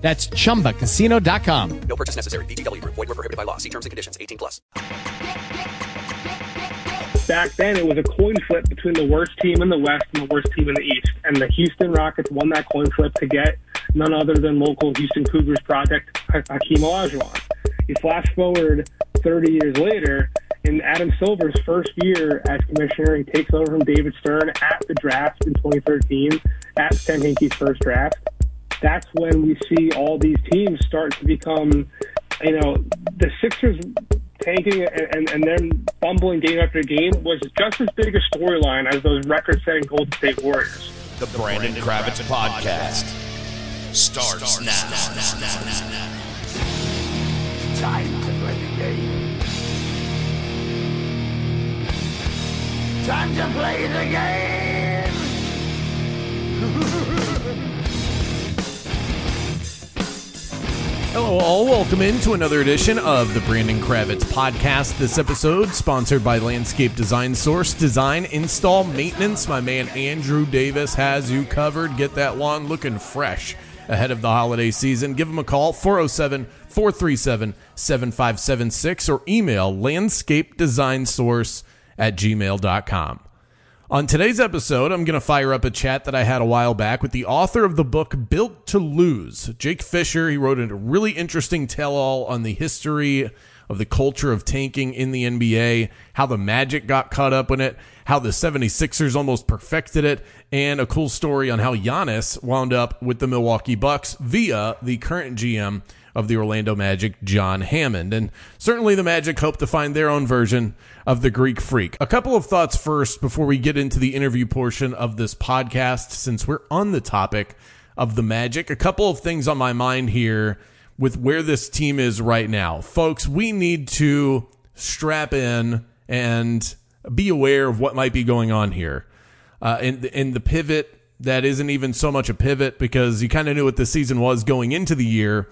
That's chumbacasino.com. No purchase necessary. VGW Group. Void were prohibited by law. See terms and conditions. 18 plus. back then it was a coin flip between the worst team in the West and the worst team in the East. And the Houston Rockets won that coin flip to get none other than local Houston Cougars project Hakeem Olajuwon. You flash forward 30 years later, in Adam Silver's first year as commissioner, he takes over from David Stern at the draft in 2013, at Sam Hinkie's first draft. That's when we see all these teams start to become, you know, the Sixers tanking and, and, and then fumbling game after game was just as big a storyline as those record-setting Golden State Warriors. The Brandon Kravitz Podcast starts now. Time to play the game. Time to play the game. Hello, all. Welcome into another edition of the Brandon Kravitz Podcast. This episode sponsored by Landscape Design Source. Design, install, maintenance. My man Andrew Davis has you covered. Get that lawn looking fresh ahead of the holiday season. Give him a call, 407 437 7576, or email landscape design source at gmail.com. On today's episode, I'm going to fire up a chat that I had a while back with the author of the book Built to Lose, Jake Fischer. He wrote a really interesting tell all on the history of the culture of tanking in the NBA, how the Magic got caught up in it, how the 76ers almost perfected it, and a cool story on how Giannis wound up with the Milwaukee Bucks via the current GM of the Orlando Magic, John Hammond. And certainly the Magic hope to find their own version of the Greek Freak. A couple of thoughts first before we get into the interview portion of this podcast, since we're on the topic of the Magic. A couple of things on my mind here with where this team is right now. Folks, we need to strap in and be aware of what might be going on here. Uh, in, in the pivot, that isn't even so much a pivot because you kind of knew what the season was going into the year.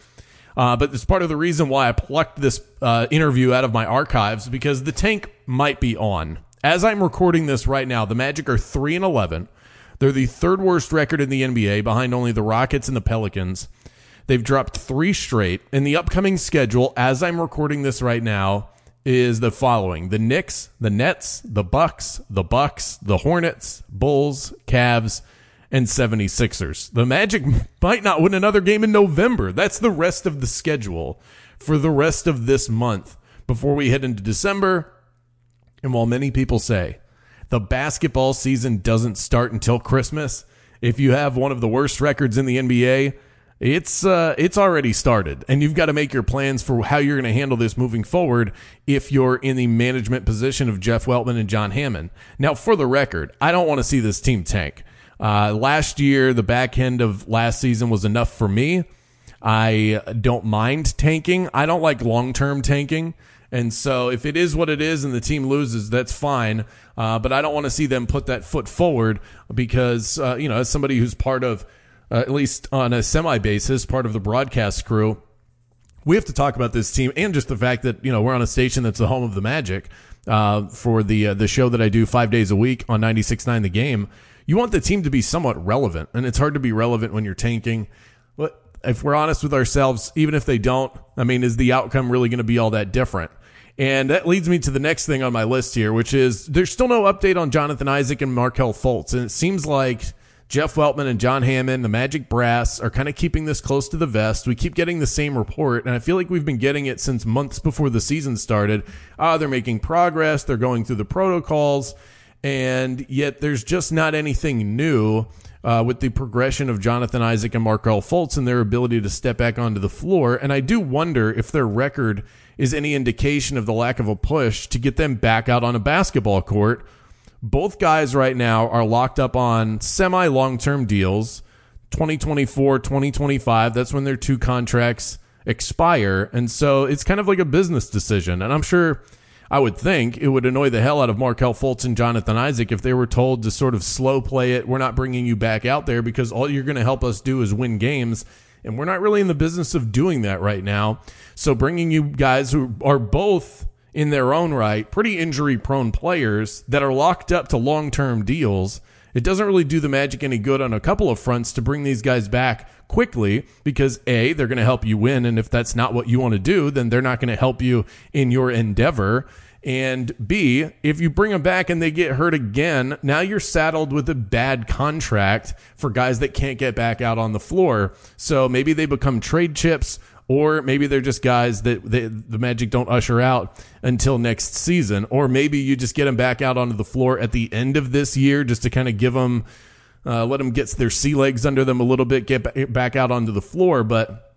Uh, but it's part of the reason why I plucked this uh, interview out of my archives because the tank might be on. As I'm recording this right now, the Magic are three and eleven. They're the third worst record in the NBA, behind only the Rockets and the Pelicans. They've dropped three straight. And the upcoming schedule, as I'm recording this right now, is the following: the Knicks, the Nets, the Bucks, the Bucks, the Hornets, Bulls, Cavs, and 76ers. The Magic might not win another game in November. That's the rest of the schedule for the rest of this month before we head into December. And while many people say the basketball season doesn't start until Christmas, if you have one of the worst records in the NBA, it's uh, it's already started, and you've got to make your plans for how you're going to handle this moving forward. If you're in the management position of Jeff Weltman and John Hammond, now for the record, I don't want to see this team tank. Uh, last year, the back end of last season was enough for me. I don't mind tanking. I don't like long term tanking. And so if it is what it is and the team loses, that's fine. Uh, but I don't want to see them put that foot forward because, uh, you know, as somebody who's part of, uh, at least on a semi basis, part of the broadcast crew, we have to talk about this team and just the fact that, you know, we're on a station that's the home of the Magic uh, for the, uh, the show that I do five days a week on 96.9 The Game. You want the team to be somewhat relevant, and it's hard to be relevant when you're tanking. But if we're honest with ourselves, even if they don't, I mean, is the outcome really going to be all that different? And that leads me to the next thing on my list here, which is there's still no update on Jonathan Isaac and Markelle Fultz. And it seems like Jeff Weltman and John Hammond, the Magic Brass, are kind of keeping this close to the vest. We keep getting the same report, and I feel like we've been getting it since months before the season started. Ah, they're making progress, they're going through the protocols, and yet there's just not anything new. Uh, with the progression of Jonathan Isaac and Markelle Fultz and their ability to step back onto the floor. And I do wonder if their record is any indication of the lack of a push to get them back out on a basketball court. Both guys right now are locked up on semi long term deals 2024, 2025. That's when their two contracts expire. And so it's kind of like a business decision. And I'm sure I would think it would annoy the hell out of Markelle Fultz and Jonathan Isaac if they were told to sort of slow play it. We're not bringing you back out there because all you're going to help us do is win games. And we're not really in the business of doing that right now. So bringing you guys who are both in their own right pretty injury prone players that are locked up to long term deals. It doesn't really do the Magic any good on a couple of fronts to bring these guys back quickly because A, they're going to help you win. And if that's not what you want to do, then they're not going to help you in your endeavor. And B, if you bring them back and they get hurt again, now you're saddled with a bad contract for guys that can't get back out on the floor. So maybe they become trade chips or maybe they're just guys that they, the Magic don't usher out until next season, or maybe you just get them back out onto the floor at the end of this year just to kind of give them, uh, let them get their sea legs under them a little bit, get back out onto the floor. But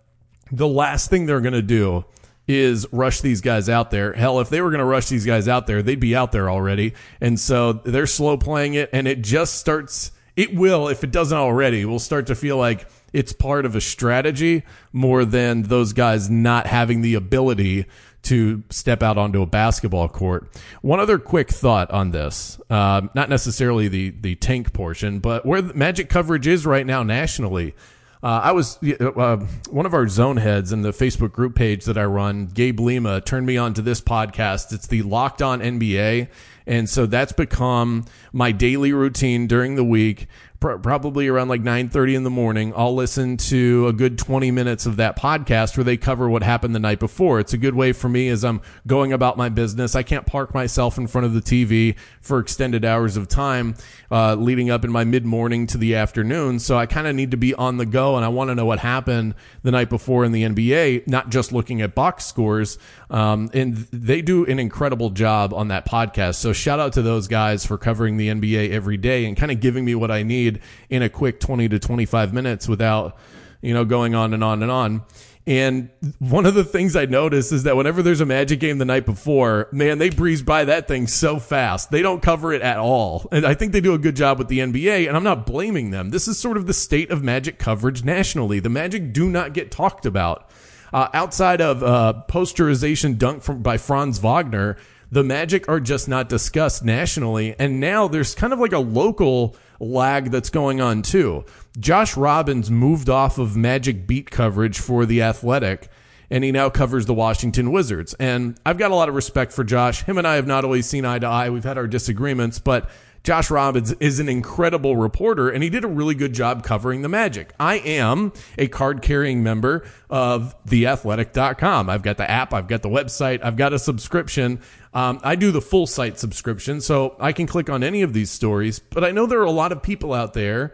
the last thing they're going to do is rush these guys out there. Hell, if they were going to rush these guys out there, they'd be out there already. And so they're slow playing it, and it just starts. It will, if it doesn't already, will start to feel like it's part of a strategy more than those guys not having the ability to step out onto a basketball court. One other quick thought on this, uh, not necessarily the the tank portion, but where the Magic coverage is right now nationally. Uh, I was uh, one of our zone heads in the Facebook group page that I run. Gabe Lima turned me on to this podcast. It's the Locked On NBA, and so that's become my daily routine during the week pr- probably around like 9:30 in the morning, I'll listen to a good 20 minutes of that podcast where they cover what happened the night before. It's a good way for me as I'm going about my business. I can't park myself in front of the TV for extended hours of time uh, leading up in my mid morning to the afternoon. So I kind of need to be on the go, and I want to know what happened the night before in the NBA, not just looking at box scores. Um, and they do an incredible job on that podcast. So shout out to those guys for covering the NBA every day and kind of giving me what I need in a quick 20 to 25 minutes without, you know, going on and on and on. And one of the things I notice is that whenever there's a Magic game the night before, man, they breeze by that thing so fast. They don't cover it at all. And I think they do a good job with the NBA, and I'm not blaming them. This is sort of the state of Magic coverage nationally. The Magic do not get talked about. Uh, outside of uh, posterization dunk from, by Franz Wagner, the Magic are just not discussed nationally. And now there's kind of like a local lag that's going on too. Josh Robbins moved off of Magic beat coverage for The Athletic and he now covers the Washington Wizards. And I've got a lot of respect for Josh. Him and I have not always seen eye to eye. We've had our disagreements, but Josh Robbins is an incredible reporter and he did a really good job covering the Magic. I am a card carrying member of theathletic.com. I've got the app, I've got the website, I've got a subscription. Um, I do the full site subscription, so I can click on any of these stories, but I know there are a lot of people out there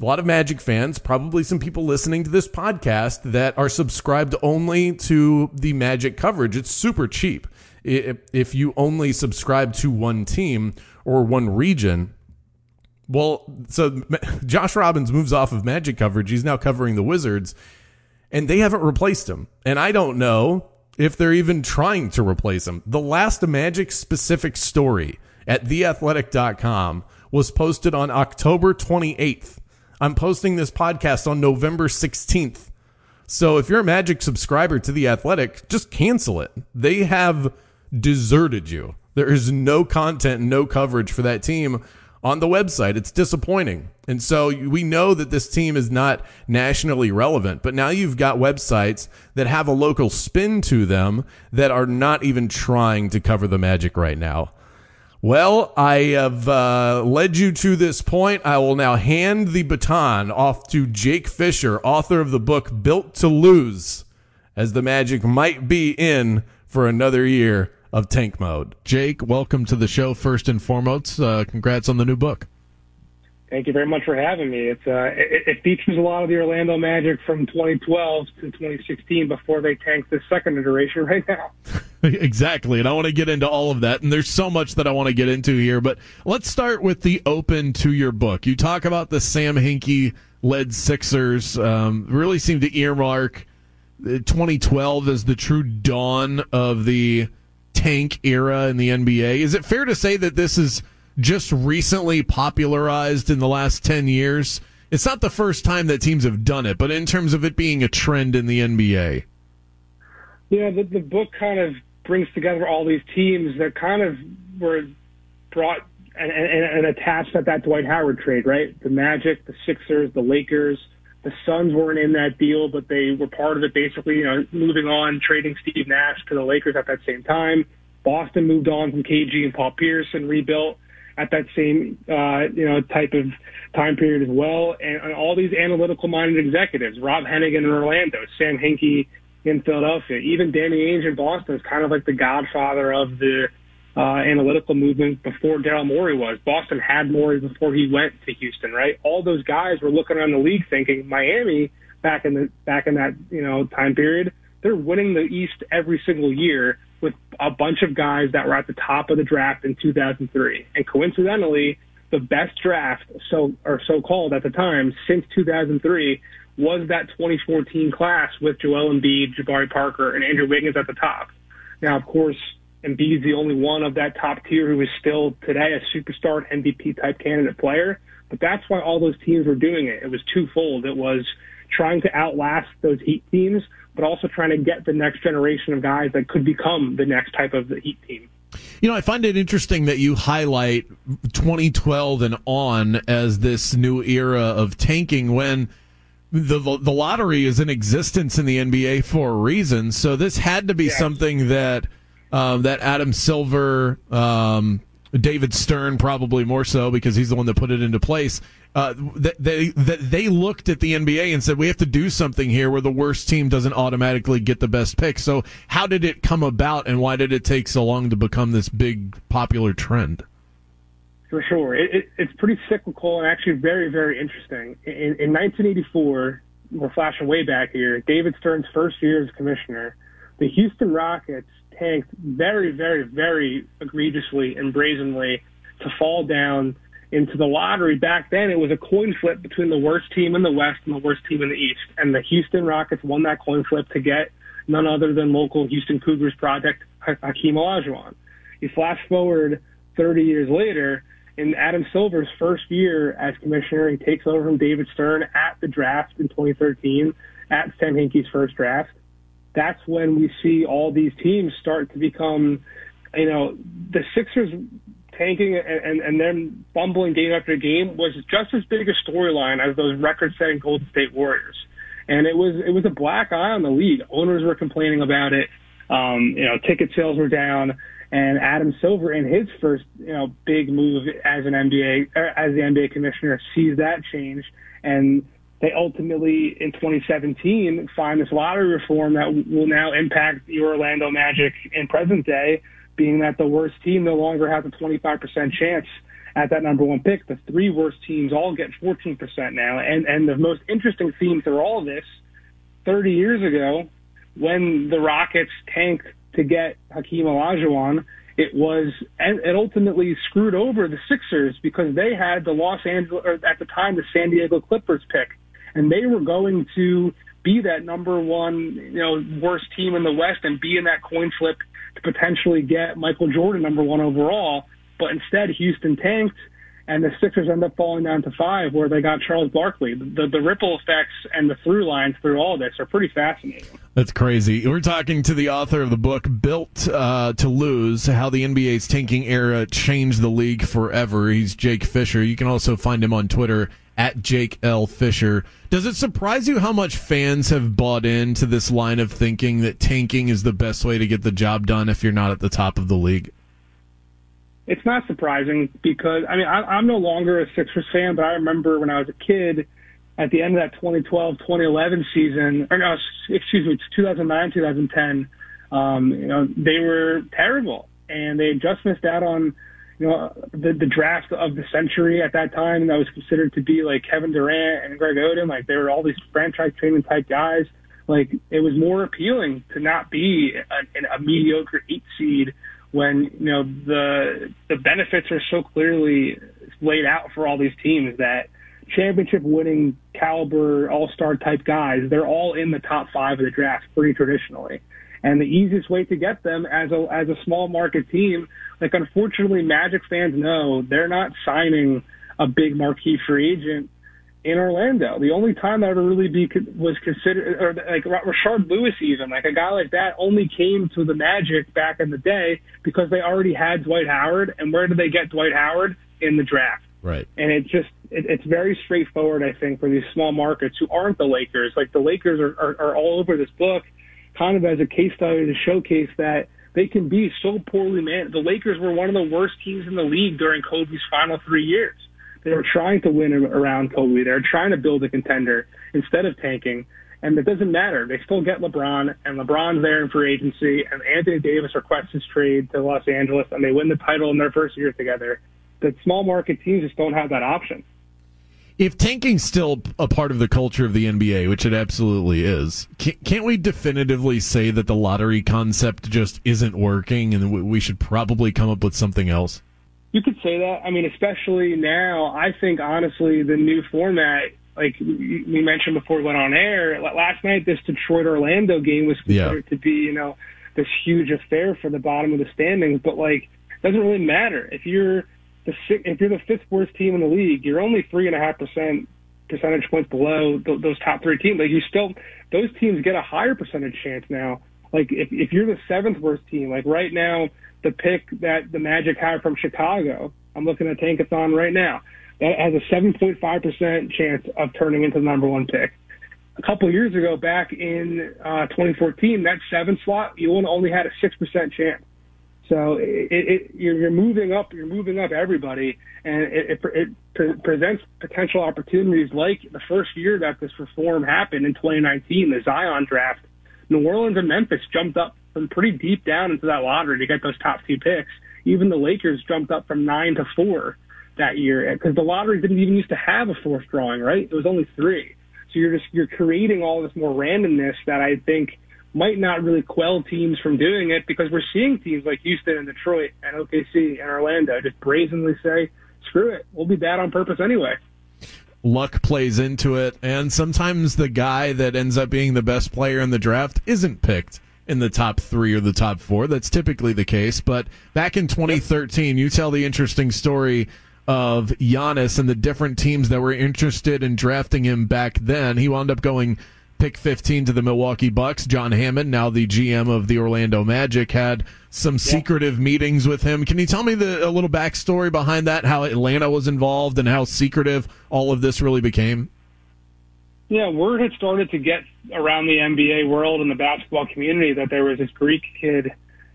a lot of Magic fans, probably some people listening to this podcast that are subscribed only to the Magic coverage. It's super cheap if you only subscribe to one team or one region. Well, so Josh Robbins moves off of Magic coverage. He's now covering the Wizards, and they haven't replaced him. And I don't know if they're even trying to replace him. The last Magic specific story at theathletic.com was posted on October 28th. I'm posting this podcast on November 16th. So if you're a Magic subscriber to The Athletic, just cancel it. They have deserted you. There is no content, no coverage for that team on the website. It's disappointing. And so we know that this team is not nationally relevant, but now you've got websites that have a local spin to them that are not even trying to cover the magic right now. Well, I have uh, led you to this point. I will now hand the baton off to Jake Fischer, author of the book Built to Lose, as the Magic might be in for another year of tank mode. Jake, welcome to the show. First and foremost, uh, congrats on the new book. Thank you very much for having me. It's uh, it, it, features a lot of the Orlando Magic from 2012 to 2016 before they tanked the second iteration right now. exactly, and I want to get into all of that. And there's so much that I want to get into here, but let's start with the open to your book. You talk about the Sam Hinkie led Sixers. Um, really seem to earmark uh, 2012 as the true dawn of the tank era in the NBA. Is it fair to say that this is just recently popularized in the last 10 years? It's not the first time that teams have done it, but in terms of it being a trend in the NBA. Yeah, the, the book kind of brings together all these teams that kind of were brought and, and, and attached at that Dwight Howard trade, right? The Magic, the Sixers, the Lakers, the Suns weren't in that deal, but they were part of it basically, you know, moving on, trading Steve Nash to the Lakers at that same time. Boston moved on from KG and Paul Pierce and rebuilt at that same, uh, you know, type of time period as well. And, and all these analytical minded executives, Rob Hennigan in Orlando, Sam Hinkie in Philadelphia, even Danny Ainge in Boston is kind of like the godfather of the uh, analytical movement before Daryl Morey was. Boston had Morey before he went to Houston, right? All those guys were looking around the league thinking Miami back in the back in that you know time period, they're winning the East every single year with a bunch of guys that were at the top of the draft in 2003. And coincidentally, the best draft, so or so called at the time since 2003, was that 2014 class with Joel Embiid, Jabari Parker, and Andrew Wiggins at the top. Now, of course, Embiid's the only one of that top tier who is still today a superstar MVP type candidate player. But that's why all those teams were doing it. It was twofold. It was trying to outlast those Heat teams, but also trying to get the next generation of guys that could become the next type of the Heat team. You know, I find it interesting that you highlight 2012 and on as this new era of tanking when the the lottery is in existence in the NBA for a reason. So this had to be yes. something that um, that Adam Silver, um, David Stern, probably more so because he's the one that put it into place. Uh, that they that they looked at the NBA and said we have to do something here where the worst team doesn't automatically get the best pick. So how did it come about, and why did it take so long to become this big popular trend? For sure, it, it, it's pretty cyclical and actually very very interesting. In, in 1984, we're flashing way back here. David Stern's first year as commissioner, the Houston Rockets tanked very, very, very egregiously and brazenly to fall down into the lottery. Back then, it was a coin flip between the worst team in the West and the worst team in the East. And the Houston Rockets won that coin flip to get none other than local Houston Cougars project Hakeem Olajuwon. You flash forward 30 years later, in Adam Silver's first year as commissioner, he takes over from David Stern at the draft in 2013, at Sam Hinkie's first draft that's when we see all these teams start to become, you know, the Sixers tanking and, and, and then fumbling game after game was just as big a storyline as those record-setting Golden State Warriors. And it was it was a black eye on the league. Owners were complaining about it. Um, you know, ticket sales were down. And Adam Silver, in his first you know big move as an NBA as the NBA commissioner, sees that change and they ultimately in 2017 find this lottery reform that will now impact the Orlando Magic in present day, being that the worst team no longer has a 25% chance at that number one pick. The three worst teams all get 14% now. And, and the most interesting theme through all this, 30 years ago, when the Rockets tanked to get Hakeem Olajuwon, it was and it ultimately screwed over the Sixers because they had the Los Angeles or at the time the San Diego Clippers pick and they were going to be that number one, you know, worst team in the West and be in that coin flip to potentially get Michael Jordan number one overall. But instead, Houston tanked, and the Sixers end up falling down to five, where they got Charles Barkley. The, the ripple effects and the through lines through all this are pretty fascinating. That's crazy. We're talking to the author of the book "Built uh, to Lose: How the NBA's Tanking Era Changed the League Forever." He's Jake Fischer. You can also find him on Twitter at Jake L. Fischer. Does it surprise you how much fans have bought into this line of thinking that tanking is the best way to get the job done if you're not at the top of the league? It's not surprising because, I mean, I, I'm no longer a Sixers fan, but I remember when I was a kid at the end of that 2012 2011 season, or no, excuse me, 2009 2010, um, you know, they were terrible and they just missed out on you know, the, the draft of the century at that time that was considered to be like Kevin Durant and Greg Oden. Like they were all these franchise training type guys. Like it was more appealing to not be a, a mediocre eight seed when, you know, the, the benefits are so clearly laid out for all these teams that championship winning caliber all-star type guys, they're all in the top five of the draft pretty traditionally. And the easiest way to get them as a as a small market team, like unfortunately Magic fans know they're not signing a big marquee free agent in Orlando. The only time that ever really be was considered, or like Rashard Lewis, even like a guy like that, only came to the Magic back in the day because they already had Dwight Howard. And where did they get Dwight Howard in the draft? Right. And it just it, it's very straightforward, I think, for these small markets who aren't the Lakers. Like the Lakers are, are, are all over this book, kind of as a case study to showcase that they can be so poorly managed. The Lakers were one of the worst teams in the league during Kobe's final three years. They were trying to win around Kobe. They were trying to build a contender instead of tanking. And it doesn't matter. They still get LeBron, and LeBron's there in free agency, and Anthony Davis requests his trade to Los Angeles, and they win the title in their first year together. The small market teams just don't have that option. If tanking's still a part of the culture of the NBA, which it absolutely is, can't we definitively say that the lottery concept just isn't working, and we should probably come up with something else? You could say that. I mean, especially now, I think honestly, the new format, like we mentioned before we went on air, last night this Detroit Orlando game was considered yeah. to be, you know, this huge affair for the bottom of the standings. But like, it doesn't really matter if you're the if you're the fifth worst team in the league, you're only three and a half percent percentage points below th- those top three teams. Like you still, those teams get a higher percentage chance now. Like if if you're the seventh worst team, like right now the pick that the Magic have from Chicago. I'm looking at Tankathon right now. That has a 7.5% chance of turning into the number one pick. A couple years ago, back in uh, 2014, that seven slot, you only had a 6% chance. So it, it, you're, moving up, you're moving up everybody, and it, it, it pre- presents potential opportunities like the first year that this reform happened in 2019, the Zion draft. New Orleans and Memphis jumped up from pretty deep down into that lottery to get those top two picks. Even the Lakers jumped up from nine to four that year because the lottery didn't even used to have a fourth drawing, right? It was only three. So you're just you're creating all this more randomness that I think might not really quell teams from doing it because we're seeing teams like Houston and Detroit and OKC and Orlando just brazenly say, "Screw it, we'll be bad on purpose anyway." Luck plays into it, and sometimes the guy that ends up being the best player in the draft isn't picked in the top three or the top four. That's typically the case. But back in 2013, you tell the interesting story of Giannis and the different teams that were interested in drafting him back then. He wound up going pick 15 to the Milwaukee Bucks. John Hammond, now the GM of the Orlando Magic, had some secretive meetings with him. Can you tell me the, a little backstory behind that, how Atlanta was involved and how secretive all of this really became? Yeah, word had started to get around the NBA world and the basketball community that there was this Greek kid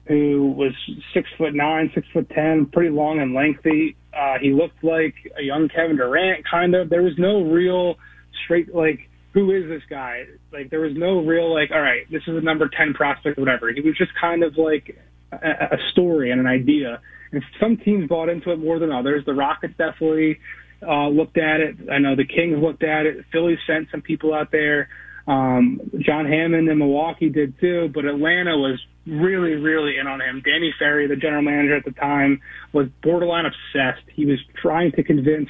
who was six foot nine, six foot ten, pretty long and lengthy. Uh, he looked like a young Kevin Durant, kind of. There was no real straight like who is this guy? Like there was no real like, all right, this is a number ten prospect, or whatever. He was just kind of like a, a story and an idea. And some teams bought into it more than others. The Rockets definitely uh, looked at it. I know the Kings looked at it. Philly sent some people out there. Um, John Hammond in Milwaukee did too, but Atlanta was really, really in on him. Danny Ferry, the general manager at the time, was borderline obsessed. He was trying to convince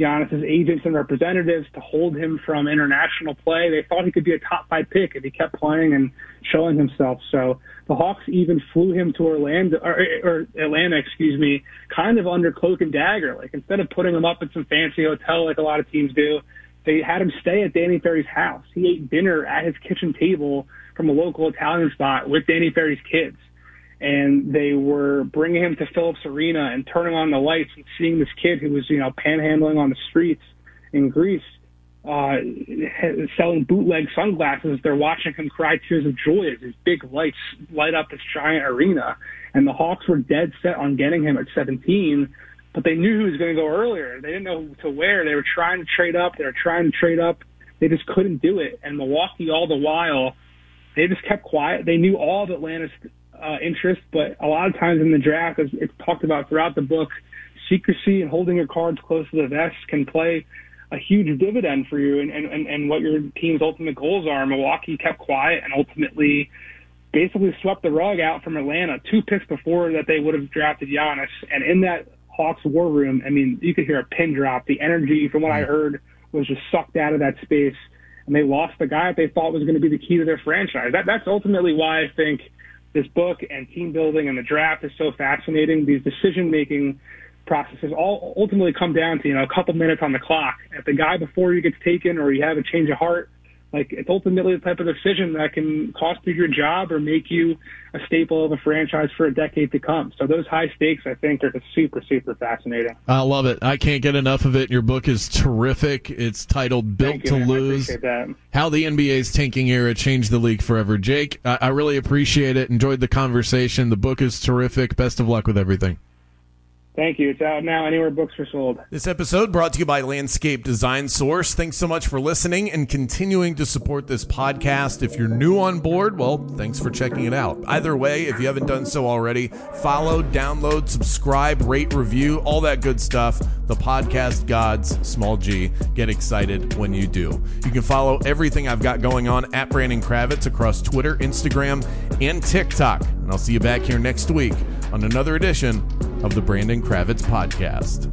Giannis's agents and representatives to hold him from international play. They thought he could be a top five pick if he kept playing and showing himself. So the Hawks even flew him to Orlando or, or Atlanta, excuse me, kind of under cloak and dagger. Like instead of putting him up at some fancy hotel like a lot of teams do, they had him stay at Danny Ferry's house. He ate dinner at his kitchen table from a local Italian spot with Danny Ferry's kids and they were bringing him to Philips Arena and turning on the lights and seeing this kid who was, you know, panhandling on the streets in Greece, uh, selling bootleg sunglasses. They're watching him cry tears of joy as these big lights light up this giant arena. And the Hawks were dead set on getting him at 17, but they knew he was going to go earlier. They didn't know to where. They were trying to trade up. They were trying to trade up. They just couldn't do it. And Milwaukee, all the while, they just kept quiet. They knew all of Atlanta's uh, interest, but a lot of times in the draft, as it's talked about throughout the book, secrecy and holding your cards close to the vest can play a huge dividend for you and, and, and what your team's ultimate goals are. Milwaukee kept quiet and ultimately basically swept the rug out from Atlanta two picks before that they would have drafted Giannis. And in that Hawks war room, I mean, you could hear a pin drop. The energy, from what I heard, was just sucked out of that space. And they lost the guy that they thought was going to be the key to their franchise. That, that's ultimately why I think – this book and team building and the draft is so fascinating. These decision making processes all ultimately come down to you know a couple minutes on the clock. If the guy before you gets taken or you have a change of heart, like it's ultimately the type of decision that can cost you your job or make you a staple of a franchise for a decade to come. So those high stakes, I think, are just super super fascinating. I love it. I can't get enough of it. Your book is terrific. It's titled "Built you, to man. Lose." How the NBA's tanking era changed the league forever. Jake, I, I really appreciate it. Enjoyed the conversation. The book is terrific. Best of luck with everything. Thank you. It's out now anywhere books are sold. This episode brought to you by Landscape Design Source. Thanks so much for listening and continuing to support this podcast. If you're new on board, well, thanks for checking it out. Either way, if you haven't done so already, follow, download, subscribe, rate, review, all that good stuff. The podcast gods, small g, get excited when you do. You can follow everything I've got going on at Brandon Kravitz across Twitter, Instagram, and TikTok. And I'll see you back here next week on another edition of the Brandon Kravitz Podcast.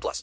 18 plus.